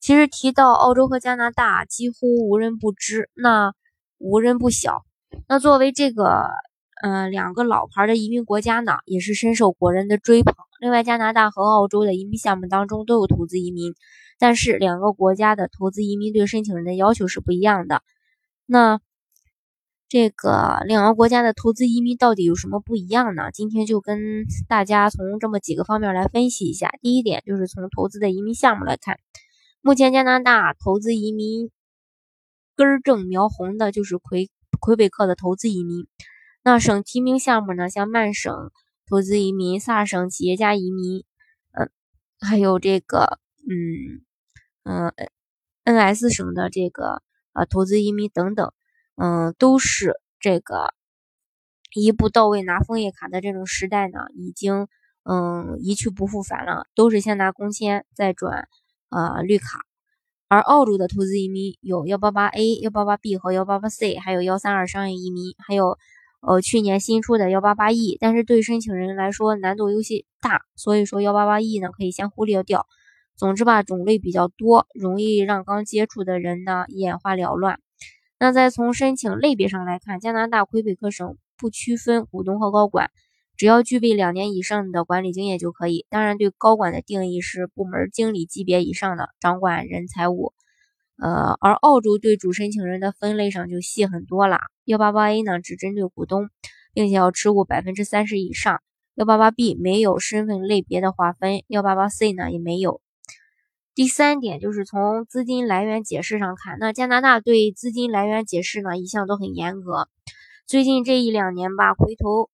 其实提到澳洲和加拿大，几乎无人不知，那无人不晓。那作为这个，呃，两个老牌的移民国家呢，也是深受国人的追捧。另外，加拿大和澳洲的移民项目当中都有投资移民，但是两个国家的投资移民对申请人的要求是不一样的。那这个两个国家的投资移民到底有什么不一样呢？今天就跟大家从这么几个方面来分析一下。第一点就是从投资的移民项目来看，目前加拿大投资移民根正苗红的就是魁魁北克的投资移民。那省提名项目呢，像曼省投资移民、萨省企业家移民，嗯，还有这个嗯嗯 NS 省的这个呃投资移民等等。嗯，都是这个一步到位拿枫叶卡的这种时代呢，已经嗯一去不复返了，都是先拿工签再转呃绿卡。而澳洲的投资移民有幺八八 A、幺八八 B 和幺八八 C，还有幺三二商业移民，还有呃去年新出的幺八八 E，但是对申请人来说难度有些大，所以说幺八八 E 呢可以先忽略掉。总之吧，种类比较多，容易让刚接触的人呢眼花缭乱。那再从申请类别上来看，加拿大魁北克省不区分股东和高管，只要具备两年以上的管理经验就可以。当然，对高管的定义是部门经理级别以上的掌管人财务。呃，而澳洲对主申请人的分类上就细很多了。幺八八 A 呢只针对股东，并且要持股百分之三十以上。幺八八 B 没有身份类别的划分，幺八八 C 呢也没有。第三点就是从资金来源解释上看，那加拿大对资金来源解释呢一向都很严格。最近这一两年吧，回头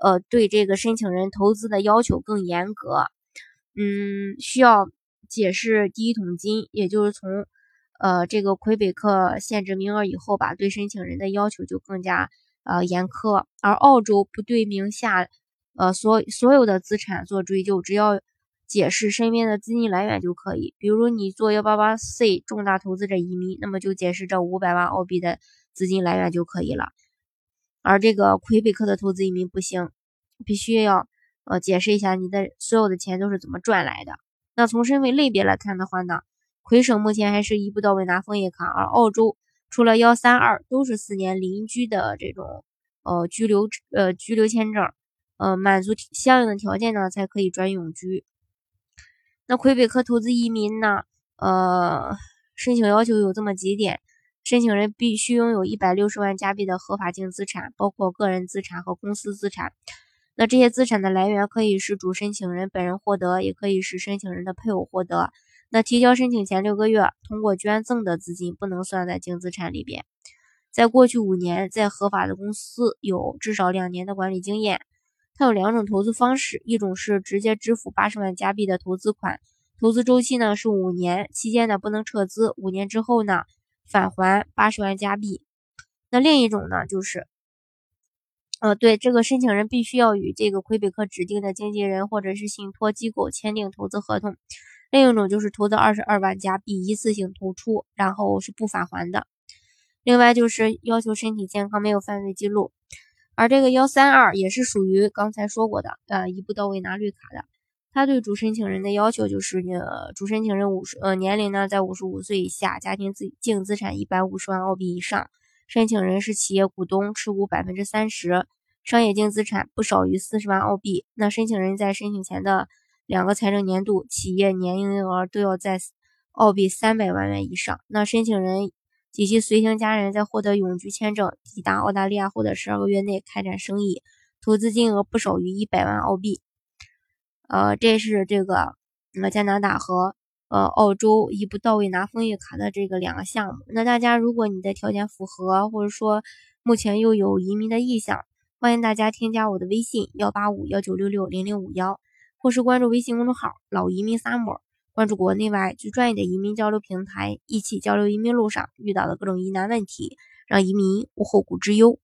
呃对这个申请人投资的要求更严格。嗯，需要解释第一桶金，也就是从呃这个魁北克限制名额以后吧，对申请人的要求就更加呃严苛。而澳洲不对名下呃所所有的资产做追究，只要。解释身边的资金来源就可以，比如你做幺八八 C 重大投资者移民，那么就解释这五百万澳币的资金来源就可以了。而这个魁北克的投资移民不行，必须要呃解释一下你的所有的钱都是怎么赚来的。那从身份类别来看的话呢，魁省目前还是一步到位拿枫叶卡，而澳洲除了幺三二都是四年邻居的这种呃居留呃居留签证，呃满足相应的条件呢才可以转永居。那魁北克投资移民呢？呃，申请要求有这么几点：申请人必须拥有一百六十万加币的合法净资产，包括个人资产和公司资产。那这些资产的来源可以是主申请人本人获得，也可以是申请人的配偶获得。那提交申请前六个月通过捐赠的资金不能算在净资产里边。在过去五年，在合法的公司有至少两年的管理经验。它有两种投资方式，一种是直接支付八十万加币的投资款，投资周期呢是五年，期间呢不能撤资，五年之后呢返还八十万加币。那另一种呢就是，呃，对这个申请人必须要与这个魁北克指定的经纪人或者是信托机构签订投资合同。另一种就是投资二十二万加币一次性投出，然后是不返还的。另外就是要求身体健康，没有犯罪记录。而这个幺三二也是属于刚才说过的，呃，一步到位拿绿卡的。他对主申请人的要求就是，呃，主申请人五十，呃，年龄呢在五十五岁以下，家庭资净资产一百五十万澳币以上，申请人是企业股东，持股百分之三十，商业净资产不少于四十万澳币。那申请人在申请前的两个财政年度，企业年营业额都要在澳币三百万元以上。那申请人。及其随行家人在获得永居签证、抵达澳大利亚后的十二个月内开展生意，投资金额不少于一百万澳币。呃，这是这个呃加拿大和呃澳洲一步到位拿枫叶卡的这个两个项目。那大家如果你的条件符合，或者说目前又有移民的意向，欢迎大家添加我的微信幺八五幺九六六零零五幺，或是关注微信公众号“老移民 summer”。关注国内外最专业的移民交流平台，一起交流移民路上遇到的各种疑难问题，让移民无后顾之忧。